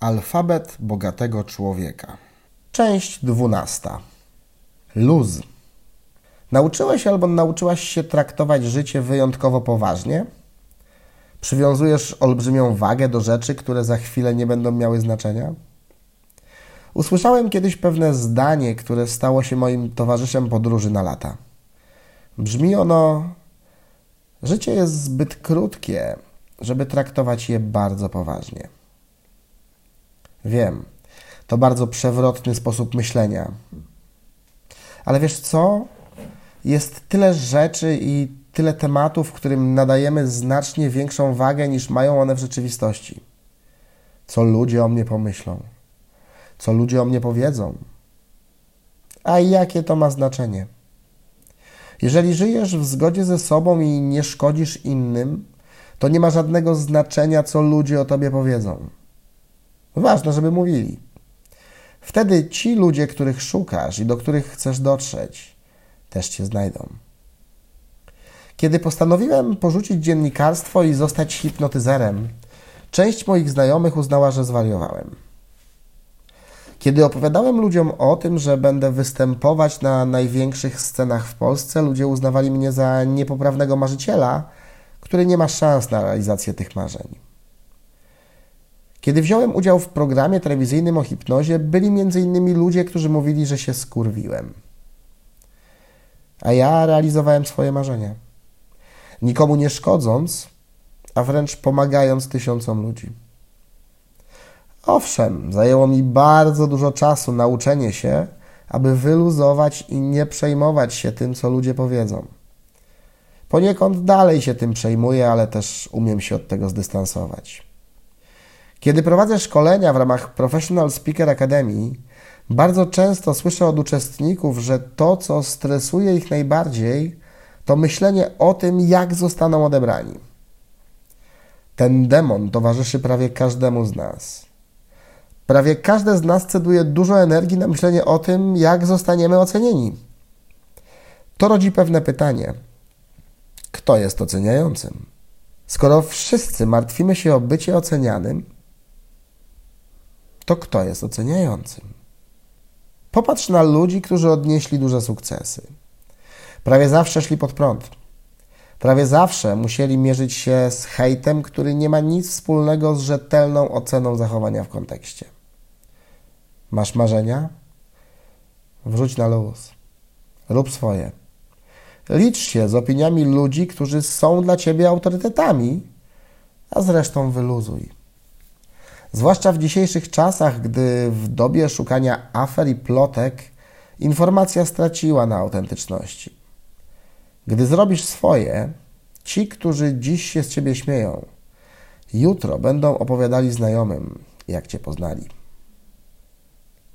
Alfabet bogatego człowieka. Część dwunasta. Luz. Nauczyłeś albo nauczyłaś się traktować życie wyjątkowo poważnie? Przywiązujesz olbrzymią wagę do rzeczy, które za chwilę nie będą miały znaczenia? Usłyszałem kiedyś pewne zdanie, które stało się moim towarzyszem podróży na lata. Brzmi ono: Życie jest zbyt krótkie, żeby traktować je bardzo poważnie. Wiem, to bardzo przewrotny sposób myślenia. Ale wiesz co? Jest tyle rzeczy i tyle tematów, którym nadajemy znacznie większą wagę niż mają one w rzeczywistości. Co ludzie o mnie pomyślą? Co ludzie o mnie powiedzą? A jakie to ma znaczenie? Jeżeli żyjesz w zgodzie ze sobą i nie szkodzisz innym, to nie ma żadnego znaczenia, co ludzie o tobie powiedzą. Ważne, żeby mówili. Wtedy ci ludzie, których szukasz i do których chcesz dotrzeć, też cię znajdą. Kiedy postanowiłem porzucić dziennikarstwo i zostać hipnotyzerem, część moich znajomych uznała, że zwariowałem. Kiedy opowiadałem ludziom o tym, że będę występować na największych scenach w Polsce, ludzie uznawali mnie za niepoprawnego marzyciela, który nie ma szans na realizację tych marzeń. Kiedy wziąłem udział w programie telewizyjnym o hipnozie, byli m.in. ludzie, którzy mówili, że się skurwiłem. A ja realizowałem swoje marzenia. Nikomu nie szkodząc, a wręcz pomagając tysiącom ludzi. Owszem, zajęło mi bardzo dużo czasu nauczenie się, aby wyluzować i nie przejmować się tym, co ludzie powiedzą. Poniekąd dalej się tym przejmuję, ale też umiem się od tego zdystansować. Kiedy prowadzę szkolenia w ramach Professional Speaker Academy, bardzo często słyszę od uczestników, że to, co stresuje ich najbardziej, to myślenie o tym, jak zostaną odebrani. Ten demon towarzyszy prawie każdemu z nas. Prawie każde z nas ceduje dużo energii na myślenie o tym, jak zostaniemy ocenieni. To rodzi pewne pytanie: kto jest oceniającym? Skoro wszyscy martwimy się o bycie ocenianym, to kto jest oceniającym? Popatrz na ludzi, którzy odnieśli duże sukcesy. Prawie zawsze szli pod prąd. Prawie zawsze musieli mierzyć się z hejtem, który nie ma nic wspólnego z rzetelną oceną zachowania w kontekście. Masz marzenia? Wrzuć na luz. Rób swoje. Licz się z opiniami ludzi, którzy są dla ciebie autorytetami, a zresztą wyluzuj. Zwłaszcza w dzisiejszych czasach, gdy w dobie szukania afer i plotek informacja straciła na autentyczności. Gdy zrobisz swoje, ci, którzy dziś się z ciebie śmieją, jutro będą opowiadali znajomym, jak cię poznali.